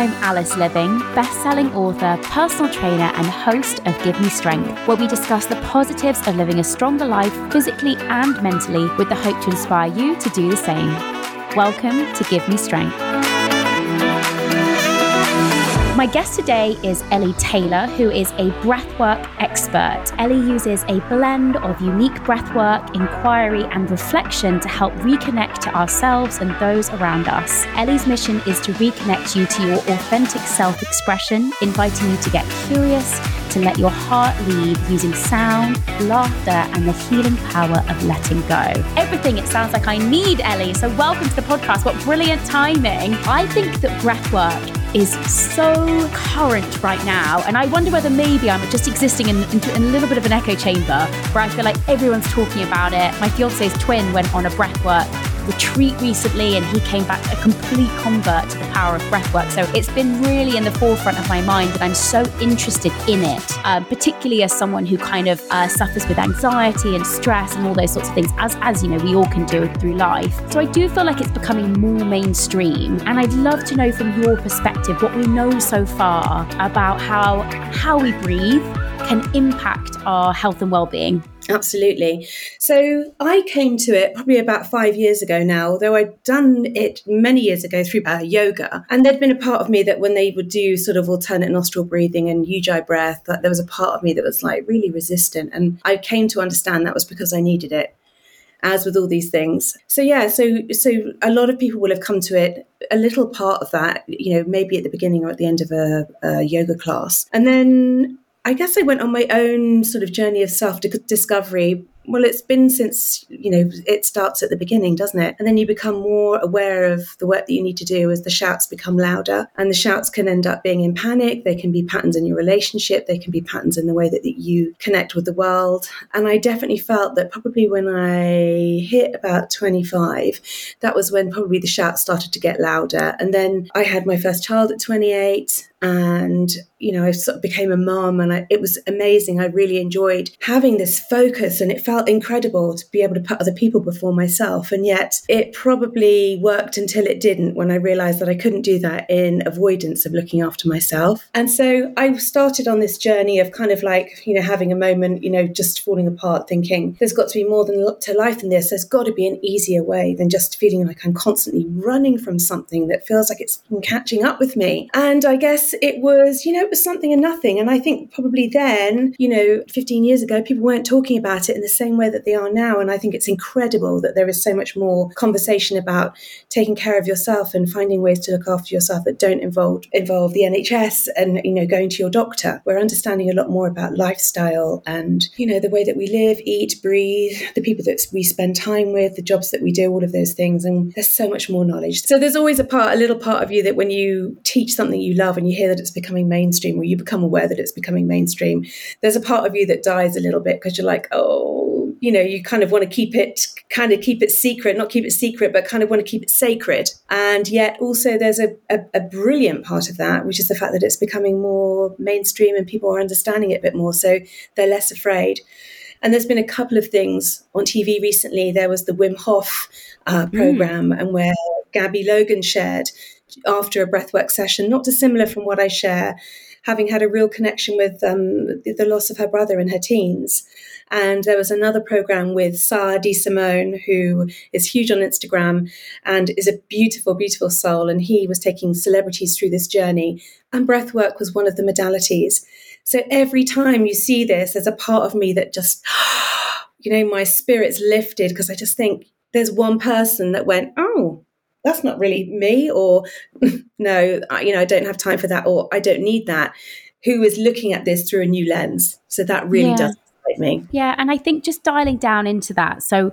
I'm Alice Liveing, best-selling author, personal trainer, and host of Give Me Strength, where we discuss the positives of living a stronger life physically and mentally with the hope to inspire you to do the same. Welcome to Give Me Strength. My guest today is Ellie Taylor, who is a breathwork expert. Ellie uses a blend of unique breathwork, inquiry, and reflection to help reconnect to ourselves and those around us. Ellie's mission is to reconnect you to your authentic self expression, inviting you to get curious, to let your heart lead using sound, laughter, and the healing power of letting go. Everything it sounds like I need, Ellie. So, welcome to the podcast. What brilliant timing. I think that breathwork is so current right now. And I wonder whether maybe I'm just existing in, in, in, a little bit of an echo chamber where I feel like everyone's talking about it. My fiance's twin went on a breathwork retreat recently and he came back a complete convert to the power of breathwork. So it's been really in the forefront of my mind and I'm so interested in it, um, particularly as someone who kind of uh, suffers with anxiety and stress and all those sorts of things, as, as you know, we all can do through life. So I do feel like it's becoming more mainstream. And I'd love to know from your perspective what we know so far about how how we breathe can impact our health and well-being. Absolutely. So I came to it probably about five years ago now, although I'd done it many years ago through uh, yoga. And there'd been a part of me that when they would do sort of alternate nostril breathing and ujjayi breath, that there was a part of me that was like really resistant. And I came to understand that was because I needed it as with all these things. So yeah, so so a lot of people will have come to it a little part of that, you know, maybe at the beginning or at the end of a, a yoga class, and then I guess I went on my own sort of journey of self discovery well, it's been since, you know, it starts at the beginning, doesn't it? And then you become more aware of the work that you need to do as the shouts become louder. And the shouts can end up being in panic. They can be patterns in your relationship. They can be patterns in the way that, that you connect with the world. And I definitely felt that probably when I hit about 25, that was when probably the shouts started to get louder. And then I had my first child at 28 and you know i sort of became a mom and I, it was amazing i really enjoyed having this focus and it felt incredible to be able to put other people before myself. And yet it probably worked until it didn't when I realized that I couldn't do that in avoidance of looking after myself. And so I started on this journey of kind of like, you know, having a moment, you know, just falling apart, thinking there's got to be more than to life than this. There's got to be an easier way than just feeling like I'm constantly running from something that feels like it's catching up with me. And I guess it was, you know, it was something and nothing. And I think probably then, you know, 15 years ago, people weren't talking about it in the same way that they are now. And I think it's incredible that there is so much more conversation about taking care of yourself and finding ways to look after yourself that don't involve involve the NHS and you know going to your doctor. We're understanding a lot more about lifestyle and you know the way that we live, eat, breathe, the people that we spend time with, the jobs that we do, all of those things. And there's so much more knowledge. So there's always a part, a little part of you that when you teach something you love and you hear that it's becoming mainstream or you become aware that it's becoming mainstream, there's a part of you that dies a little bit because you're like, oh, you know you kind of want to keep it kind of keep it secret not keep it secret but kind of want to keep it sacred and yet also there's a, a, a, brilliant part of that which is the fact that it's becoming more mainstream and people are understanding it a bit more so they're less afraid and there's been a couple of things on tv recently there was the wim hof uh, mm. program mm. and where gabby logan shared after a breathwork session not dissimilar from what i share having had a real connection with um, the, loss of her brother in her teens and there was another program with Sah Simone, who is huge on Instagram and is a beautiful, beautiful soul. And he was taking celebrities through this journey. And breathwork was one of the modalities. So every time you see this, there's a part of me that just, you know, my spirit's lifted because I just think there's one person that went, oh, that's not really me, or no, you know, I don't have time for that, or I don't need that, who is looking at this through a new lens. So that really yeah. does excite me. Yeah, and I think just dialing down into that. So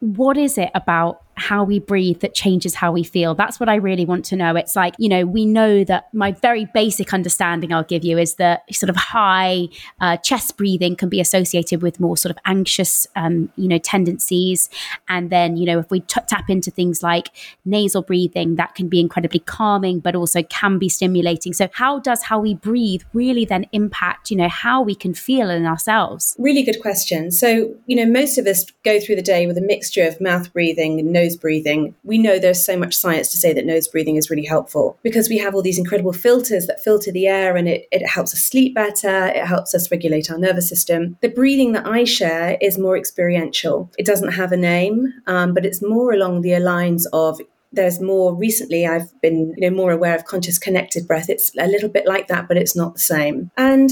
what is it about how we breathe that changes how we feel. That's what I really want to know. It's like, you know, we know that my very basic understanding I'll give you is that sort of high uh, chest breathing can be associated with more sort of anxious, um, you know, tendencies. And then, you know, if we t- tap into things like nasal breathing, that can be incredibly calming, but also can be stimulating. So, how does how we breathe really then impact, you know, how we can feel in ourselves? Really good question. So, you know, most of us go through the day with a mixture of mouth breathing, nose nose breathing, we know there's so much science to say that nose breathing is really helpful because we have all these incredible filters that filter the air and it, it helps us sleep better, it helps us regulate our nervous system. The breathing that I share is more experiential. It doesn't have a name, um, but it's more along the lines of there's more recently I've been you know more aware of conscious connected breath. It's a little bit like that, but it's not the same. And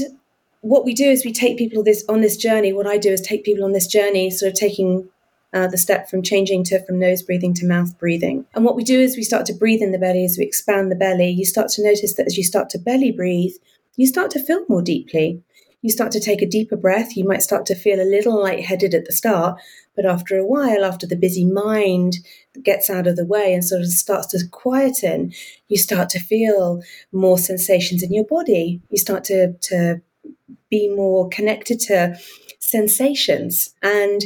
what we do is we take people this on this journey. What I do is take people on this journey, sort of taking uh, the step from changing to from nose breathing to mouth breathing. And what we do is we start to breathe in the belly as we expand the belly. You start to notice that as you start to belly breathe, you start to feel more deeply. You start to take a deeper breath. You might start to feel a little lightheaded at the start, but after a while, after the busy mind gets out of the way and sort of starts to quieten, you start to feel more sensations in your body. You start to, to be more connected to sensations. And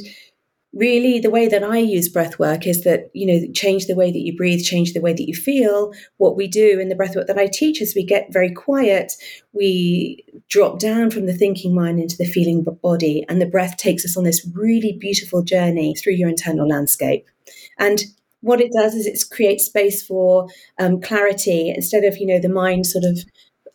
really the way that I use breath work is that, you know, change the way that you breathe, change the way that you feel. What we do in the breath work that I teach is we get very quiet, we drop down from the thinking mind into the feeling body, and the breath takes us on this really beautiful journey through your internal landscape. And what it does is it creates space for um, clarity instead of, you know, the mind sort of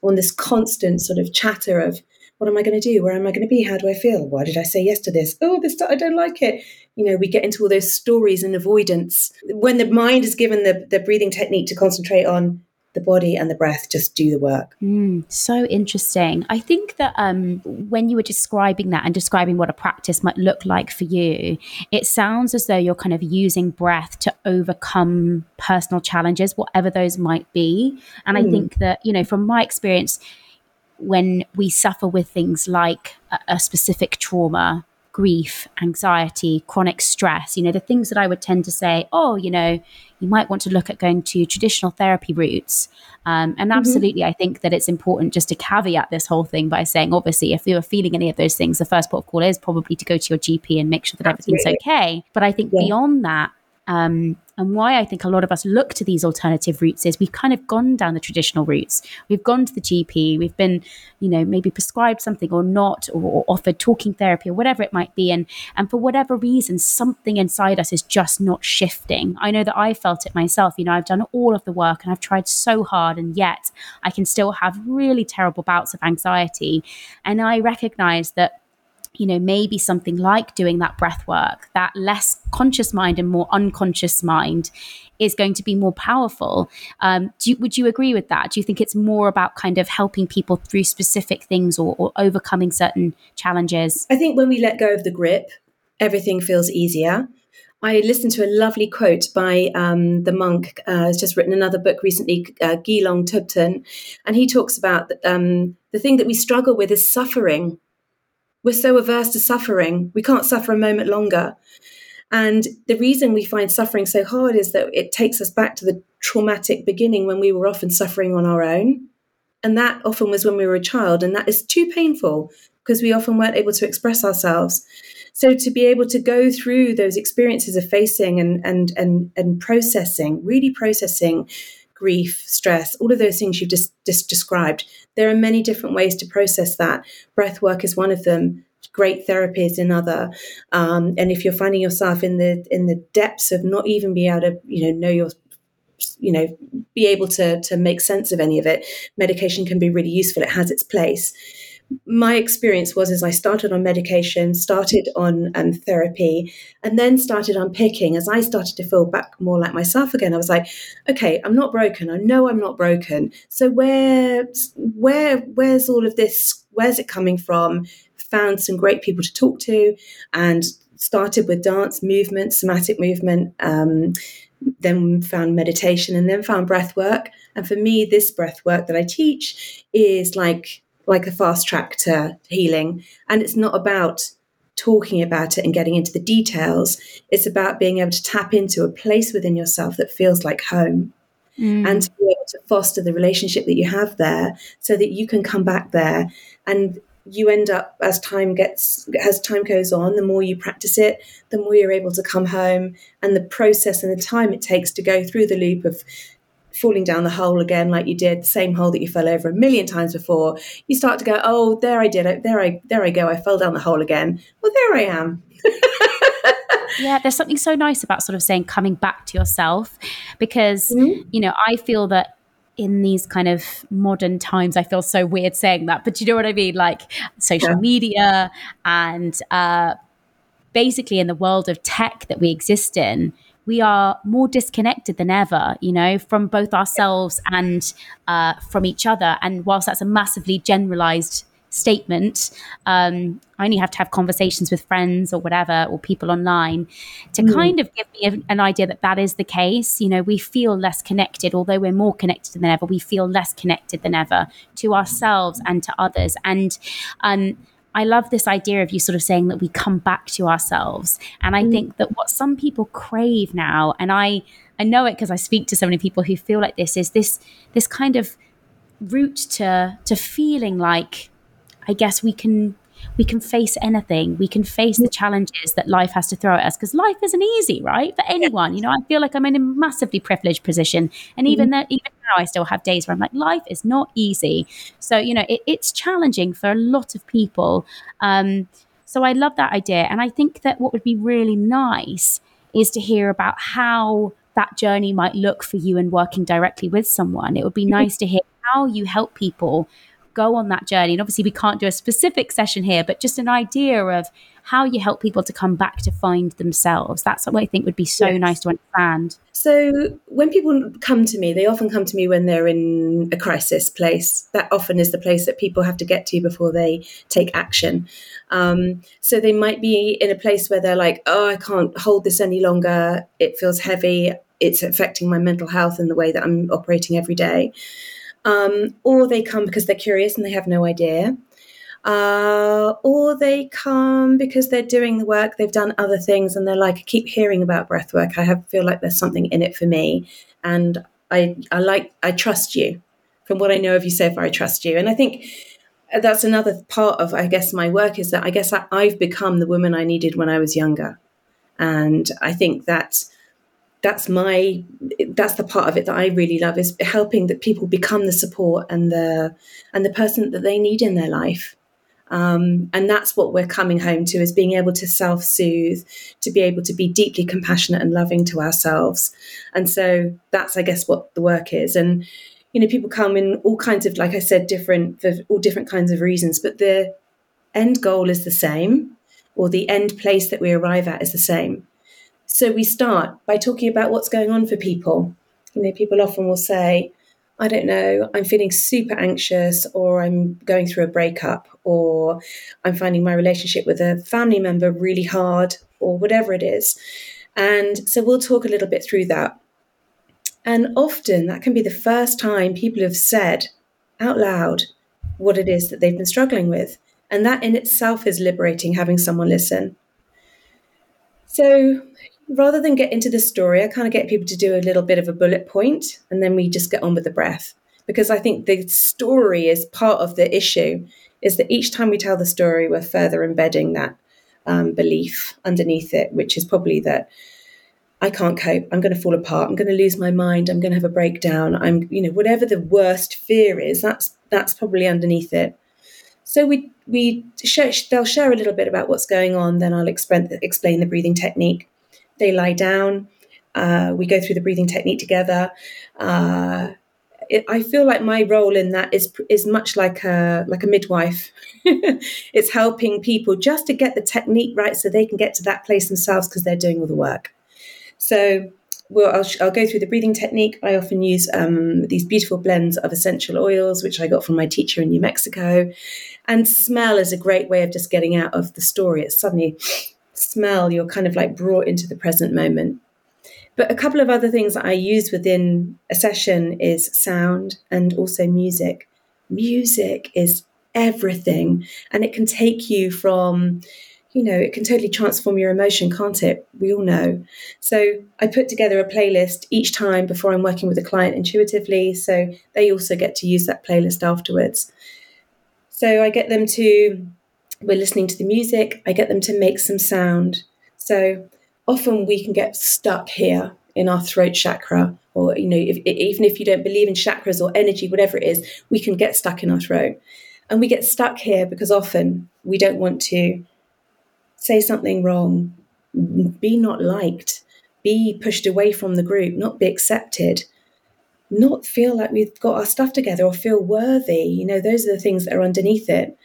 on this constant sort of chatter of what am I going to do? Where am I going to be? How do I feel? Why did I say yes to this? Oh, this I don't like it. You know, we get into all those stories and avoidance. When the mind is given the, the breathing technique to concentrate on the body and the breath just do the work. Mm, so interesting. I think that um, when you were describing that and describing what a practice might look like for you, it sounds as though you're kind of using breath to overcome personal challenges, whatever those might be. And mm. I hmm. think that, you know, from my experience, when we suffer with things like a, a specific trauma, grief, anxiety, chronic stress, you know, the things that I would tend to say, oh, you know, you might want to look at going to traditional therapy routes. Um, and mm-hmm. absolutely. I think that it's important just to caveat this whole thing by saying, obviously, if you're feeling any of those things, the first port of call is probably to go to your GP and make sure that absolutely. everything's okay. But I think yeah. beyond that, um, and why I think a lot of us look to these alternative routes is we've kind of gone down the traditional routes. We've gone to the GP, we've been, you know, maybe prescribed something or not, or, or, offered talking therapy or whatever it might be. And and for whatever reason, something inside us is just not shifting. I know that I felt it myself. You know, I've done all of the work and I've tried so hard, and yet I can still have really terrible bouts of anxiety. And I recognize that you know, maybe something like doing that breath work, that less conscious mind and more unconscious mind is going to be more powerful. Um, you, would you agree with that? Do you think it's more about kind of helping people through specific things or, or overcoming certain challenges? I think when we let go of the grip, everything feels easier. I listened to a lovely quote by um, the monk, uh, just written another book recently, uh, Gelong Thubten, and he talks about um, the thing that we struggle with is suffering we're so averse to suffering, we can't suffer a moment longer. And the reason we find suffering so hard is that it takes us back to the traumatic beginning when we were often suffering on our own. And that often was when we were a child. And that is too painful because we often weren't able to express ourselves. So to be able to go through those experiences of facing and and and and processing, really processing grief, stress, all of those things you've just, just described. There are many different ways to process that. Breath work is one of them. Great therapy is another. Um, and if you're finding yourself in the in the depths of not even being able to, you know, know your you know be able to to make sense of any of it medication can be really useful it has its place my experience was as I started on medication, started on um, therapy, and then started unpicking. As I started to feel back more like myself again, I was like, okay, I'm not broken. I know I'm not broken. So where, where, where's all of this? Where's it coming from? Found some great people to talk to, and started with dance, movement, somatic movement. Um, then found meditation, and then found breath work. And for me, this breath work that I teach is like like a fast track to healing. And it's not about talking about it and getting into the details. It's about being able to tap into a place within yourself that feels like home. Mm. And to be able to foster the relationship that you have there so that you can come back there and you end up as time gets as time goes on the more you practice it the more you're able to come home and the process and the time it takes to go through the loop of falling down the hole again like you did the same hole that you fell over a million times before you start to go oh there i did it. There i there i go. I fell down the hole again. Well there i am. Yeah there's something so nice about sort of saying coming back to yourself because mm-hmm. you know i feel that in these kind of modern times i feel so weird saying that but you know what i mean? Like social yeah. media and uh basically in the world of tech that we exist in we are more disconnected than ever, you know, from both ourselves and uh, from each other. And whilst that's a massively generalized statement, um, I only have to have conversations with friends or whatever, or people online to mm. kind of give me a, an idea that that is the case. You know, we feel less connected, although we're more connected than ever, we feel less connected than ever to ourselves and to others. And, um, I love this idea of you sort of saying that we come back to ourselves. And I mm. think that what some people crave now, and I I know it because I speak to so many people who feel like this, is this this kind of route to to feeling like I guess we can we can face anything. We can face the challenges that life has to throw at us because life isn't easy, right? For anyone, you know, I feel like I'm in a massively privileged position, and even mm-hmm. that, even now, I still have days where I'm like, life is not easy. So you know, it, it's challenging for a lot of people. Um, so I love that idea, and I think that what would be really nice is to hear about how that journey might look for you in working directly with someone. It would be mm-hmm. nice to hear how you help people go on that journey. And obviously, we can't do a specific session here, but just an idea of how you help people to come back to find themselves. That's what I think would be so yes. nice to understand. So, when people come to me, they often come to me when they're in a crisis place. That often is the place that people have to get to before they take action. Um, so, they might be in a place where they're like, oh, I can't hold this any longer. It feels heavy. It's affecting my mental health and the way that I'm operating every day um, or they come because they're curious and they have no idea. Uh, or they come because they're doing the work, they've done other things, and they're like, I keep hearing about breath work. I have, feel like there's something in it for me. And I, I like, I trust you. From what I know of you so far, I trust you. And I think that's another part of, I guess, my work is that I guess I, I've become the woman I needed when I was younger. And I think that that's my that's the part of it that I really love is helping that people become the support and the and the person that they need in their life. Um, and that's what we're coming home to is being able to self-soothe to be able to be deeply compassionate and loving to ourselves. And so that's i guess what the work is. And you know people come in all kinds of like i said different for all different kinds of reasons but the end goal is the same or the end place that we arrive at is the same so we start by talking about what's going on for people. You know, people often will say, I don't know, I'm feeling super anxious, or I'm going through a breakup, or I'm finding my relationship with a family member really hard, or whatever it is. And so we'll talk a little bit through that. And often that can be the first time people have said out loud what it is that they've been struggling with. And that in itself is liberating having someone listen. So rather than get into the story, I kind of get people to do a little bit of a bullet point and then we just get on with the breath. Because I think the story is part of the issue, is that each time we tell the story, we're further embedding that um, belief underneath it, which is probably that I can't cope, I'm going to fall apart, I'm going to lose my mind, I'm going to have a breakdown, I'm, you know, whatever the worst fear is, that's that's probably underneath it. So we we share, they'll share a little bit about what's going on, then I'll explain explain the breathing technique they lie down. Uh, we go through the breathing technique together. Uh, it, I feel like my role in that is is much like a like a midwife. it's helping people just to get the technique right, so they can get to that place themselves because they're doing all the work. So, well, I'll, I'll go through the breathing technique. I often use um, these beautiful blends of essential oils, which I got from my teacher in New Mexico. And smell is a great way of just getting out of the story. It's suddenly smell, you're kind of like brought into the present moment. But a couple of other things that I use within a session is sound and also music. Music is everything, and it can take you from you know, it can totally transform your emotion, can't it? We all know. So I put together a playlist each time before I'm working with a client intuitively. So they also get to use that playlist afterwards. So I get them to, we're listening to the music, I get them to make some sound. So often we can get stuck here in our throat chakra, or, you know, if, even if you don't believe in chakras or energy, whatever it is, we can get stuck in our throat. And we get stuck here because often we don't want to say something wrong, be not liked, be pushed away from the group, not be accepted, not feel like we've got our stuff together or feel worthy. You know, those are the things that are underneath it.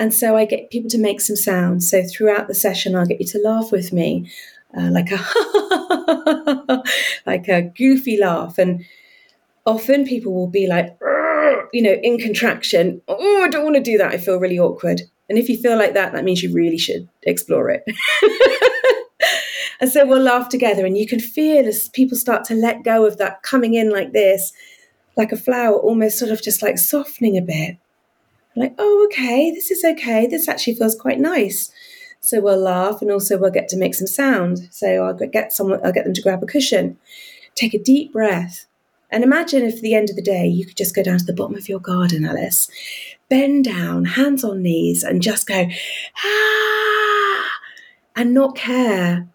And so I get people to make some sounds. So throughout the session, I'll get you to laugh with me, uh, like a like a goofy laugh. And often people will be like, you know, in contraction. Oh, I don't want to do that. I feel really awkward. And if you feel like that, that means you really should explore it. and so we'll laugh together, and you can feel as people start to let go of that coming in like this, like a flower, almost sort of just like softening a bit. Like, oh, okay, this is okay. This actually feels quite nice. So we'll laugh, and also we'll get to make some sound. So I'll get someone, I'll get them to grab a cushion, take a deep breath, and imagine if at the end of the day you could just go down to the bottom of your garden, Alice, bend down, hands on knees, and just go, ah, and not care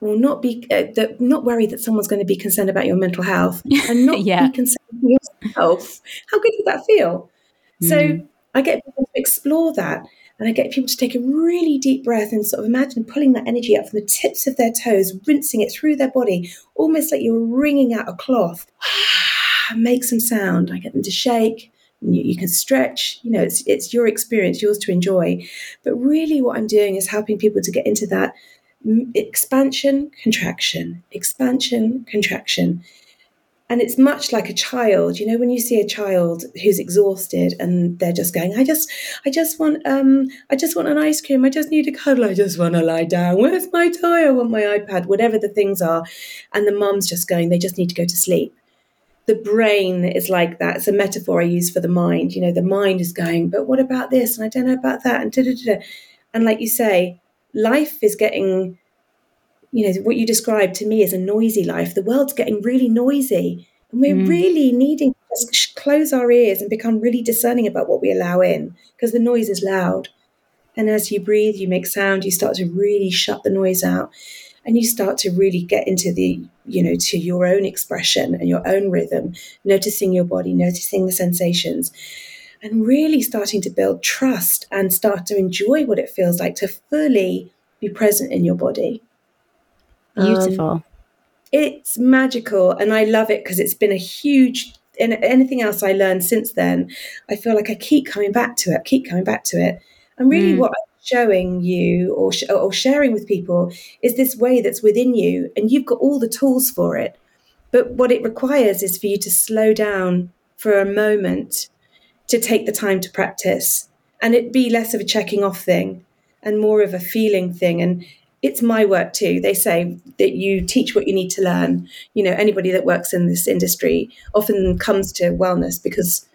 or not be uh, that, not worry that someone's going to be concerned about your mental health and not yeah. be concerned with yourself. How good would that feel? Mm. So I get people to explore that. And I get people to take a really deep breath and sort of imagine pulling that energy up from the tips of their toes, rinsing it through their body, almost like you're wringing out a cloth. Make some sound. I get them to shake, you, you, can stretch you know it's it's your experience yours to enjoy but really what i'm doing is helping people to get into that mm, expansion contraction expansion contraction and it's much like a child you know when you see a child who's exhausted and they're just going i just i just want um i just want an ice cream i just need a cuddle i just want to lie down where's my toy i want my ipad whatever the things are and the mum's just going they just need to go to sleep the brain is like that. It's a metaphor I use for the mind. You know, the mind is going, but what about this? And I don't know about that. And da, da, da, and like you say, life is getting, you know, what you described to me as a noisy life. The world's getting really noisy. And we're mm. really needing to close our ears and become really discerning about what we allow in because the noise is loud. And as you breathe, you make sound, you start to really shut the noise out and you start to really get into the you know to your own expression and your own rhythm noticing your body noticing the sensations and really starting to build trust and start to enjoy what it feels like to fully be present in your body beautiful. Um, it's magical and i love it because it's been a huge and anything else i learned since then i feel like i keep coming back to it keep coming back to it. And really mm. what I'm showing you or, sh- or sharing with people is this way that's within you and you've got all the tools for it. But what it requires is for you to slow down for a moment to take the time to practice and it be less of a checking off thing and more of a feeling thing and it's my work too they say that you teach what you need to learn you know anybody that works in this industry often comes to wellness because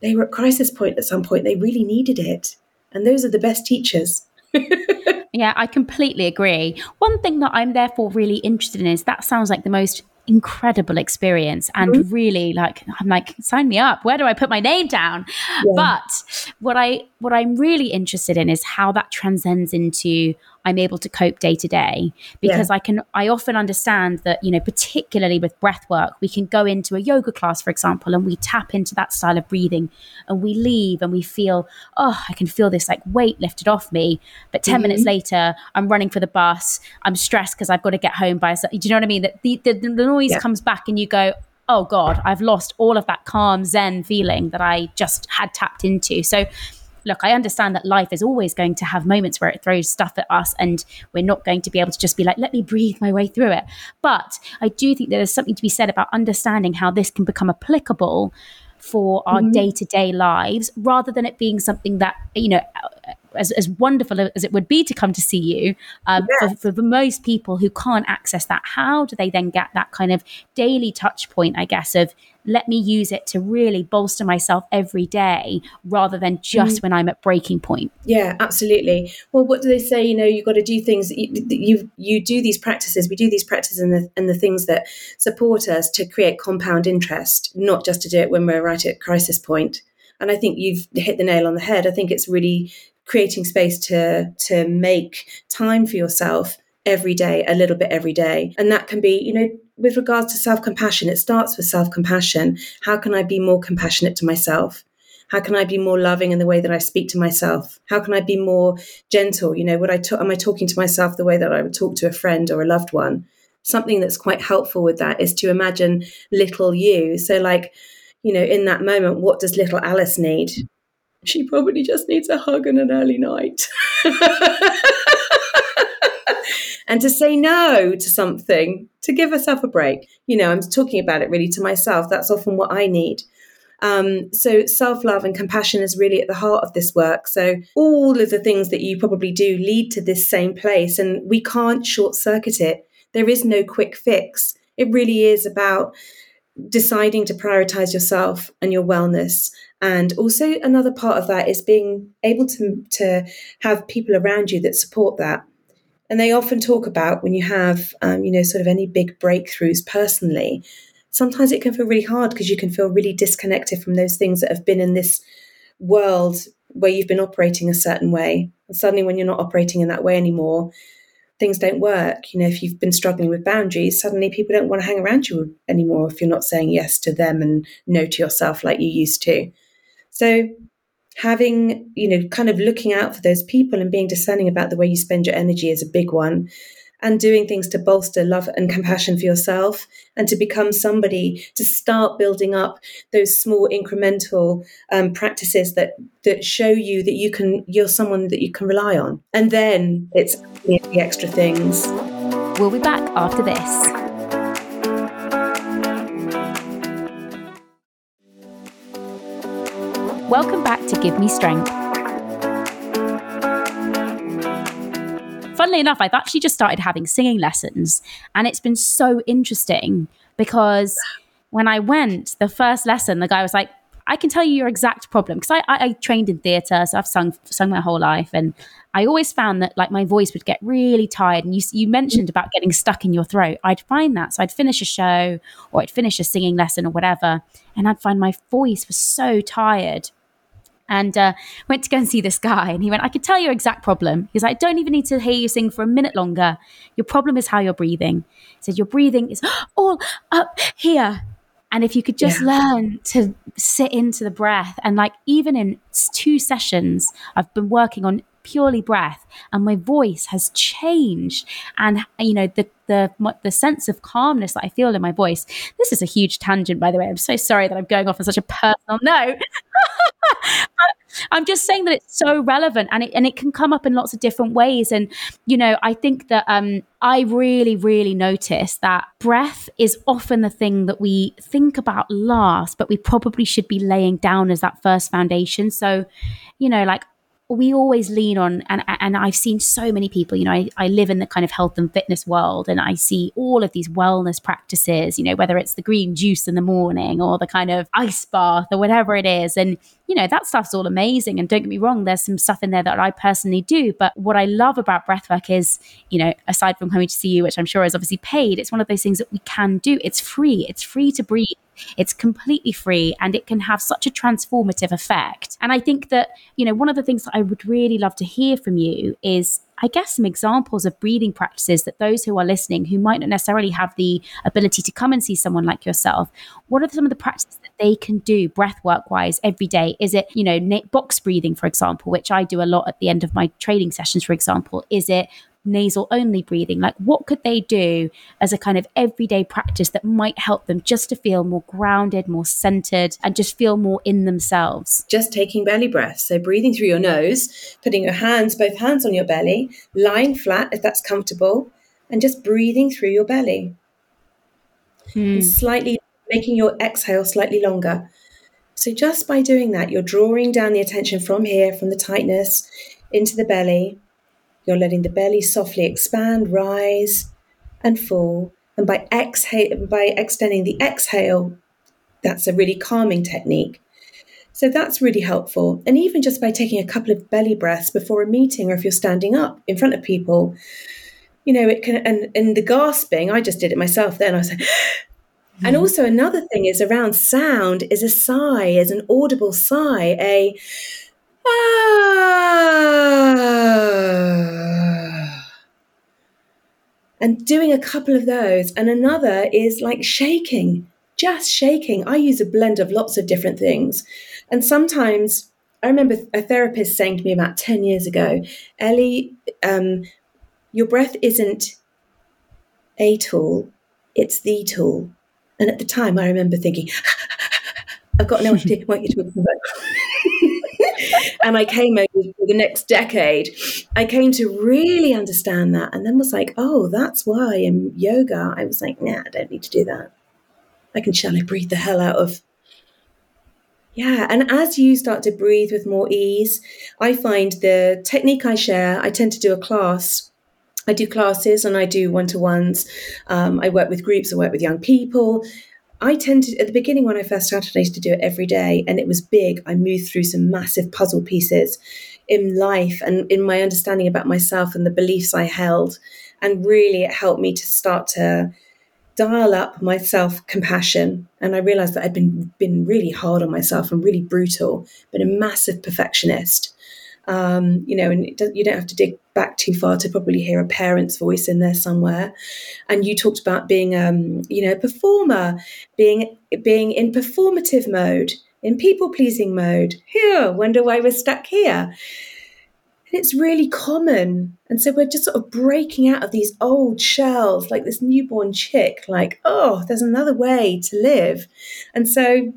they were at crisis point at some point they really needed it and those are the best teachers. yeah, I completely agree. One thing that I'm therefore really interested in is that sounds like the most incredible experience and mm-hmm. really like I'm like sign me up where do I put my name down yeah. but what I what I'm really interested in is how that transcends into I'm able to cope day to day because yeah. I can I often understand that you know particularly with breath work we can go into a yoga class for example and we tap into that style of breathing and we leave and we feel oh I can feel this like weight lifted off me but 10 mm-hmm. minutes later I'm running for the bus I'm stressed because I've got to get home by do you know what I mean that the, the, the noise yeah. comes back and you go oh god I've lost all of that calm zen feeling that I just had tapped into so look, I understand that life is always going to have moments where it throws stuff at us and we're not going to be able to just be like, let me breathe my way through it. But I do think that there's something to be said about understanding how this can become applicable for our day to day lives rather than it being something that, you know, as, as wonderful as it would be to come to see you, um, yes. for, for the most people who can't access that, how do they then get that kind of daily touch point, I guess, of let me use it to really bolster myself every day rather than just mm. when I'm at breaking point. Yeah, absolutely. Well, what do they say? You know, you've got to do things. You you, you do these practices. We do these practices and the and the things that support us to create compound interest, not just to do it when we're right at crisis point. And I think you've hit the nail on the head. I think it's really creating space to to make time for yourself every day, a little bit every day. And that can be, you know, with regards to self compassion, it starts with self compassion. How can I be more compassionate to myself? How can I be more loving in the way that I speak to myself? How can I be more gentle? You know, would I t- am I talking to myself the way that I would talk to a friend or a loved one? Something that's quite helpful with that is to imagine little you. So, like, you know, in that moment, what does little Alice need? She probably just needs a hug and an early night. and to say no to something, to give herself a break. You know, I'm talking about it really to myself. That's often what I need. Um, so self love and compassion is really at the heart of this work. So all of the things that you probably do lead to this same place, and we can't short circuit it. There is no quick fix. It really is about deciding to prioritize yourself and your wellness and also another part of that is being able to to have people around you that support that and they often talk about when you have, um, you know, sort of any big breakthroughs personally, sometimes it can feel really hard because you can feel really disconnected from those things that have been in this world where you've been operating a certain way. And suddenly, when you're not operating in that way anymore, things don't work. You know, if you've been struggling with boundaries, suddenly people don't want to hang around you anymore if you're not saying yes to them and no to yourself like you used to. So, having, you know, kind of looking out for those people and being discerning about the way you spend your energy is a big one. And doing things to bolster love and compassion for yourself and to become somebody to start building up those small incremental um, practices that that show you that you can you're someone that you can rely on. And then it's the extra things. We'll be back after this. Welcome back to Give Me Strength. Funnily enough, I've actually just started having singing lessons, and it's been so interesting because when I went, the first lesson, the guy was like, I can tell you your exact problem because I, I, I, trained in theatre, so I've sung sung my whole life, and I always found that like my voice would get really tired. And you you mentioned about getting stuck in your throat. I'd find that, so I'd finish a show or I'd finish a singing lesson or whatever, and I'd find my voice was so tired and uh, went to go and see this guy. And he went, I could tell your exact problem. He's like, I don't even need to hear you sing for a minute longer. Your problem is how you're breathing. He said, Your breathing is all up here. And if you could just yeah. learn to sit into the breath, and like even in two sessions, I've been working on purely breath and my voice has changed and you know the the the sense of calmness that I feel in my voice this is a huge tangent by the way I'm so sorry that I'm going off on such a personal note I'm just saying that it's so relevant and it and it can come up in lots of different ways and you know I think that um I really really notice that breath is often the thing that we think about last but we probably should be laying down as that first foundation. So you know like we always lean on and and I've seen so many people you know I, I live in the kind of health and fitness world and I see all of these wellness practices you know whether it's the green juice in the morning or the kind of ice bath or whatever it is and you know that stuff's all amazing and don't get me wrong there's some stuff in there that I personally do but what I love about breathwork is you know aside from coming to see you which I'm sure is obviously paid it's one of those things that we can do. It's free. It's free to breathe. It's completely free and it can have such a transformative effect. And I think that, you know, one of the things that I would really love to hear from you is I guess some examples of breathing practices that those who are listening who might not necessarily have the ability to come and see someone like yourself, what are some of the practices that they can do breath work wise every day? Is it, you know, box breathing, for example, which I do a lot at the end of my training sessions, for example? Is it nasal only breathing? Like, what could they do as a kind of everyday practice that might help them just to feel more grounded, more centered, and just feel more in themselves? Just taking belly breaths. So, breathing through your nose, putting your hands, both hands on your belly, lying flat if that's comfortable, and just breathing through your belly. Hmm. slightly making your exhale slightly longer. So, just by doing that, you're drawing down the attention from here, from the tightness, into the belly. You're letting the belly softly expand, rise, and fall. And by exhale, by extending the exhale, that's a really calming technique. So that's really helpful. And even just by taking a couple of belly breaths before a meeting, or if you're standing up in front of people, you know, it can, and, and the gasping, I just did it myself then. I was like, mm-hmm. and also another thing is around sound is a sigh, is an audible sigh, a ah. And doing a couple of those. And another is like shaking, just shaking. I use a blend of lots of different things. And sometimes I remember a therapist saying to me about 10 years ago, Ellie, um, your breath isn't a tool, it's the tool. And at the time, I remember thinking, I've got no idea what you're talking about. and I came over the next decade, I came to really understand that and then was like, oh, that's why in yoga, I was like, nah, I don't need to do that. I can shallow breathe the hell out of. Yeah, and as you start to breathe with more ease, I find the technique I share, I tend to do a class I do classes and I do one to ones. Um, I work with groups, I work with young people. I tended at the beginning when I first started, I used to do it every day and it was big. I moved through some massive puzzle pieces in life and in my understanding about myself and the beliefs I held. And really, it helped me to start to dial up my self compassion. And I realized that I'd been, been really hard on myself and really brutal, but a massive perfectionist. Um, you know, and you don't have to dig back too far to probably hear a parent's voice in there somewhere. And you talked about being, um, you know, a performer, being being in performative mode, in people pleasing mode. Here, wonder why we're stuck here. And it's really common. And so we're just sort of breaking out of these old shells, like this newborn chick, like, oh, there's another way to live. And so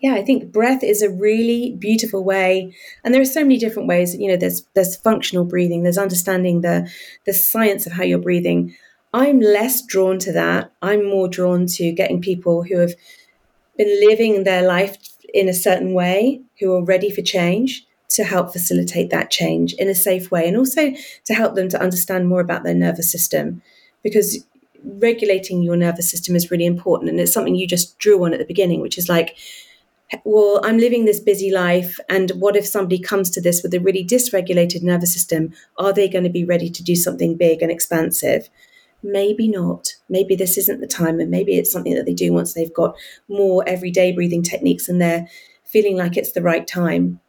yeah, I think breath is a really beautiful way, and there are so many different ways. You know, there's there's functional breathing, there's understanding the the science of how you're breathing. I'm less drawn to that. I'm more drawn to getting people who have been living their life in a certain way, who are ready for change, to help facilitate that change in a safe way, and also to help them to understand more about their nervous system, because regulating your nervous system is really important, and it's something you just drew on at the beginning, which is like well, I'm living this busy life. And what if somebody comes to this with a really dysregulated nervous system? Are they going to be ready to do something big and expansive? Maybe not. Maybe this isn't the time. And maybe it's something that they do once they've got more everyday breathing techniques and they're feeling like it's the right time.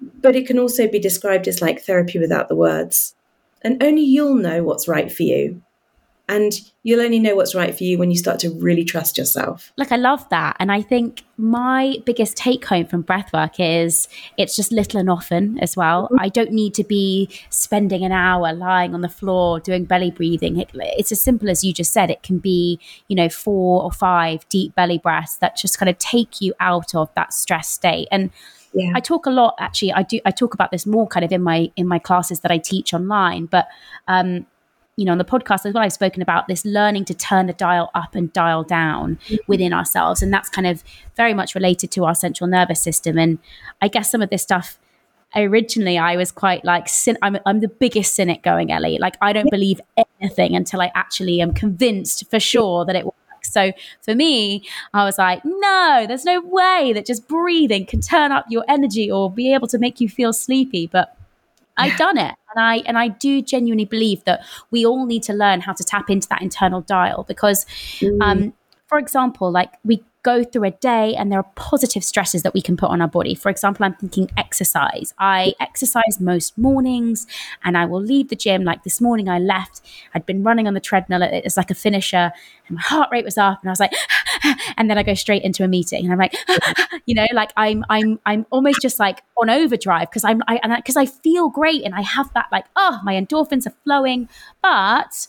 But it can also be described as like therapy without the words. And only you'll know what's right for you. And you'll only know what's right for you when you start to really trust yourself. Like, I love that. And I think my biggest take home from breathwork is it's just little and often as well. Mm-hmm. I don't need to be spending an hour lying on the floor doing belly breathing. It, it's as simple as you just said. It can be, you know, four or five deep belly breaths that just kind of take you out of that stress state. And yeah. I talk a lot actually I do I talk about this more kind of in my in my classes that I teach online but um you know, on the podcast as well, I've spoken about this learning to turn the dial up and dial down mm-hmm. within ourselves. And that's kind of very much related to our central nervous system. And I guess some of this stuff, originally I was quite like, I'm, I'm the biggest cynic going, Ellie. Like, I don't believe anything until I actually am convinced for sure that it works. So for me, I was like, no, there's no way that just breathing can turn up your energy or be able to make you feel sleepy. But I've done it. And I and I do genuinely believe that we all need to learn how to tap into that internal dial because mm. um, for example, like we go through a day and there are positive stresses that we can put on our body. For example, I'm thinking exercise. I exercise most mornings and I will leave the gym. Like this morning, I left, I'd been running on the treadmill it's like a finisher, and my heart rate was up, and I was like, and then I go straight into a meeting and I'm like, you know, like I'm, I'm, I'm almost just like on overdrive because I'm, I, and because I, I feel great and I have that like, oh, my endorphins are flowing, but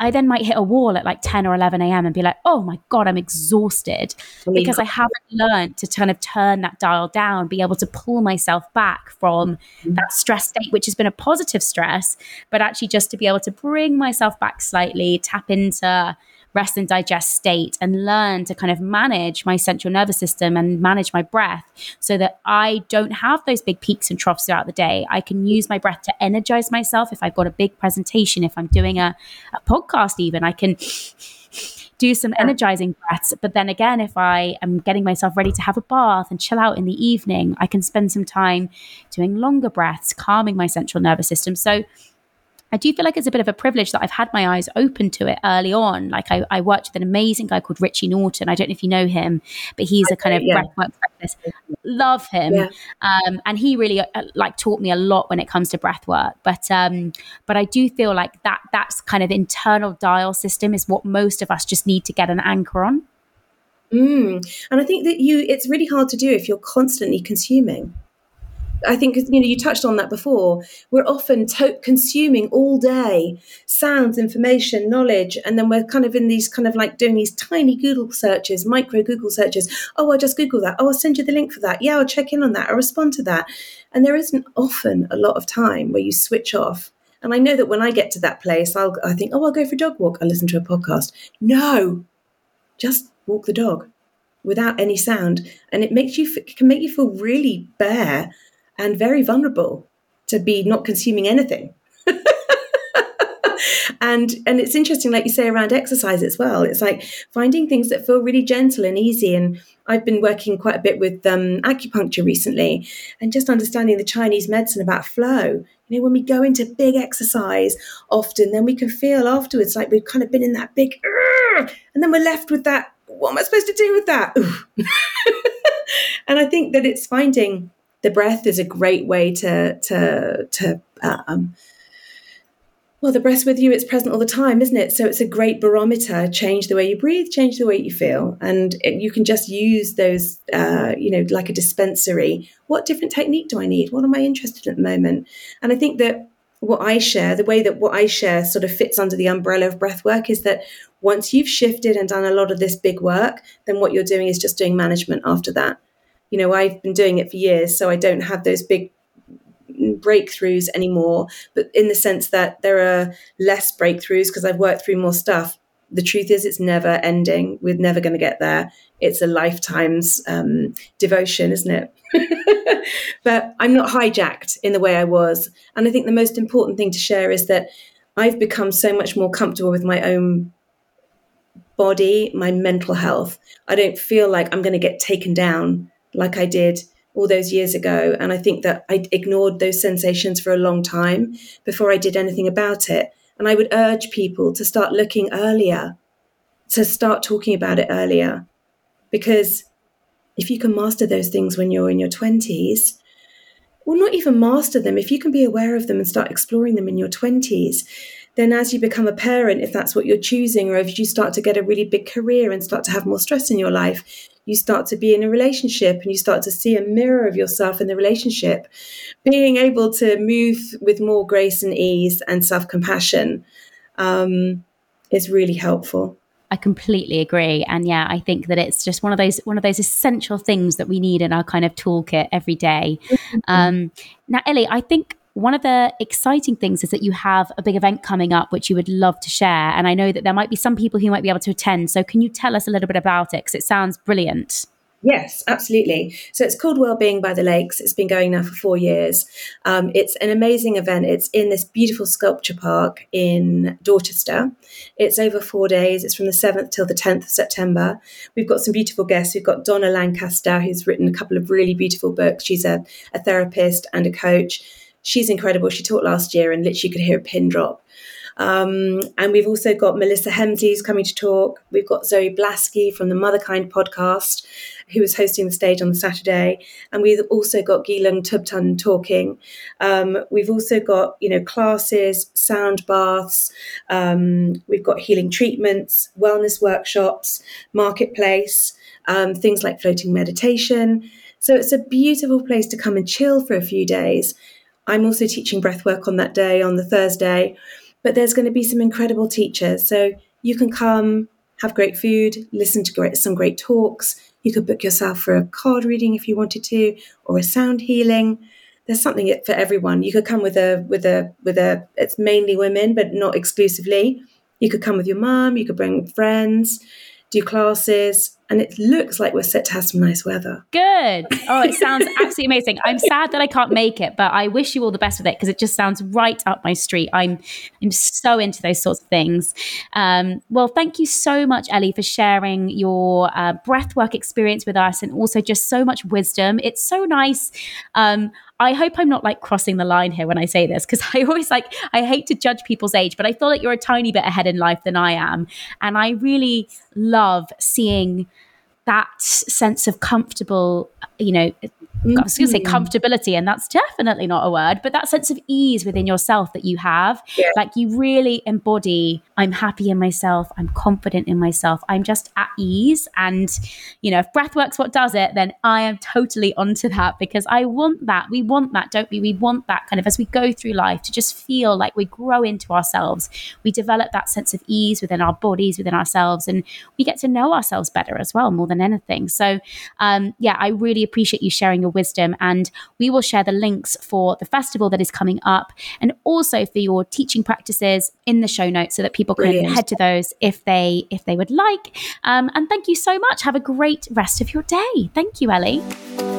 I then might hit a wall at like 10 or 11 a.m. and be like, oh my God, I'm exhausted because I haven't learned to kind of turn that dial down, be able to pull myself back from mm-hmm. that stress state, which has been a positive stress, but actually just to be able to bring myself back slightly, tap into rest and digest state and learn to kind of manage my central nervous system and manage my breath so that I don't have those big peaks and troughs throughout the day. I can use my breath to energize myself if I've got a big presentation, if I'm doing a, a podcast, even I can do some energizing breaths. But then again, if I am getting myself ready to have a bath and chill out in the evening, I can spend some time doing longer breaths, calming my central nervous system. So I do feel like it's a bit of a privilege that I've had my eyes open to it early on. Like I, I worked with an amazing guy called Richie Norton. I don't know if you know him, but he's a kind of yeah. breathwork therapist. Love him, yeah. um, and he really uh, like taught me a lot when it comes to breath work. But um, but I do feel like that that's kind of internal dial system is what most of us just need to get an anchor on. Mm. And I think that you, it's really hard to do if you're constantly consuming. I think you know you touched on that before. We're often to- consuming all day sounds, information, knowledge, and then we're kind of in these kind of like doing these tiny Google searches, micro Google searches. Oh, I'll just Google that. Oh, I'll send you the link for that. Yeah, I'll check in on that. I'll respond to that. And there isn't often a lot of time where you switch off. And I know that when I get to that place, I'll I think, oh, I'll go for a dog walk. I'll listen to a podcast. No, just walk the dog without any sound, and it makes you it can make you feel really bare and very vulnerable to be not consuming anything. and and it's interesting like you say around exercise as well. It's like finding things that feel really gentle and easy. And i've been working quite a bit with um, acupuncture recently and just understanding the chinese medicine about flow. You know when we go into big exercise often then we can feel afterwards like we've kind of been in that big and then we're left with that what am i supposed to do with that? And i think that it's finding the breath is a great way to to to um, well the breath's with you it's present all the time isn't it? So it's a great barometer change the way you breathe change the way you feel and it, you can just use those uh, you know like a dispensary. What different technique do i need? What am i interested in at the moment? And i think that what i share the way that what i share sort of fits under the umbrella of breath work is that once you've shifted and done a lot of this big work then what you're doing is just doing management after that you know, I've been doing it for years, so I don't have those big breakthroughs anymore, but in the sense that there are less breakthroughs because I've worked through more stuff. The truth is, it's never ending. We're never going to get there. It's a lifetime's um, devotion, isn't it? but I'm not hijacked in the way I was. And I think the most important thing to share is that I've become so much more comfortable with my own body, my mental health. I don't feel like I'm going to get taken down like I did all those years ago. And I think that I ignored those sensations for a long time before I did anything about it. And I would urge people to start looking earlier, to start talking about it earlier. Because if you can master those things when you're in your 20s, or not even master them, if you can be aware of them and start exploring them in your 20s, then as you become a parent, if that's what you're choosing, or if you start to get a really big career and start to have more stress in your life, you start to be in a relationship and you start to see a mirror of yourself in the relationship, being able to move with more grace and ease and self compassion um, is really helpful. I completely agree. And yeah, I think that it's just one of those one of those essential things that we need in our kind of toolkit every day. Mm-hmm. Um, now, Ellie, I think one of the exciting things is that you have a big event coming up, which you would love to share. And I know that there might be some people who might be able to attend. So can you tell us a little bit about it? Because it sounds brilliant. Yes, absolutely. So it's called Wellbeing by the Lakes. It's been going now for four years. Um, it's an amazing event. It's in this beautiful sculpture park in Dorchester. It's over four days. It's from the 7th till the 10th of September. We've got some beautiful guests. We've got Donna Lancaster, who's written a couple of really beautiful books. She's a, a therapist and a coach she's incredible. She taught last year and literally could hear a pin drop. Um, and we've also got Melissa Hemsley coming to talk. We've got Zoe Blaskey from the Motherkind podcast, who is hosting the stage on the Saturday. And we've also got Gelong Thubten talking. Um, we've also got, you know, classes, sound baths. Um, we've got healing treatments, wellness workshops, marketplace, um, things like floating meditation. So it's a beautiful place to come and chill for a few days I'm also teaching breath work on that day, on the Thursday. But there's going to be some incredible teachers. So you can come, have great food, listen to great, some great talks. You could book yourself for a card reading if you wanted to, or a sound healing. There's something for everyone. You could come with a with a with a. It's mainly women, but not exclusively. You could come with your mum, you could bring friends, do classes, and it looks like we're set to have some nice weather. Good. Oh, it sounds absolutely amazing. I'm sad that I can't make it, but I wish you all the best with it because it just sounds right up my street. I'm I'm so into those sorts of things. Um, well, thank you so much, Ellie, for sharing your uh, breathwork experience with us and also just so much wisdom. It's so nice. Um, I hope I'm not like crossing the line here when I say this because I always like I hate to judge people's age, but I feel like you're a tiny bit ahead in life than I am, and I really love seeing that sense of comfortable, you know, Mm-hmm. I was going to say comfortability, and that's definitely not a word, but that sense of ease within yourself that you have. Yeah. Like you really embody, I'm happy in myself, I'm confident in myself, I'm just at ease. And, you know, if breath works what does it, then I am totally onto that because I want that. We want that, don't we? We want that kind of as we go through life to just feel like we grow into ourselves. We develop that sense of ease within our bodies, within ourselves, and we get to know ourselves better as well, more than anything. So, um, yeah, I really appreciate you sharing your wisdom. And we will share the links for the festival that is coming up and also for your teaching practices in the show notes so that people can Brilliant. head to those if they if they would like. Um, and thank you so much. Have a great rest of your day. Thank you, Ellie.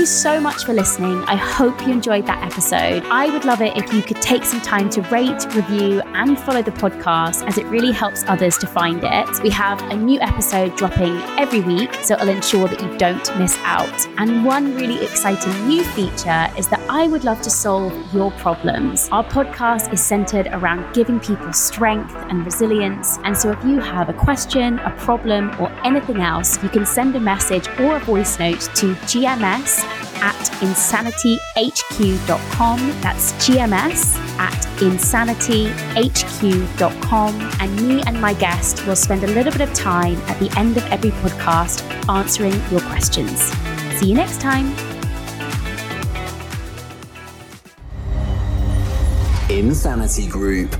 You so much for listening. I hope you enjoyed that episode. I would love it if you could take some time to rate, review, and follow the podcast as it really helps others to find it. We have a new episode dropping every week, so it'll ensure that you don't miss out. And one really exciting new feature is that I would love to solve your problems. Our podcast is centered around giving people strength and resilience. And so if you have a question, a problem, or anything else, you can send a message or a voice note to GMS at insanityhq.com. That's GMS at insanityhq.com. And me and my guest will spend a little bit of time at the end of every podcast answering your questions. See you next time. Insanity Group.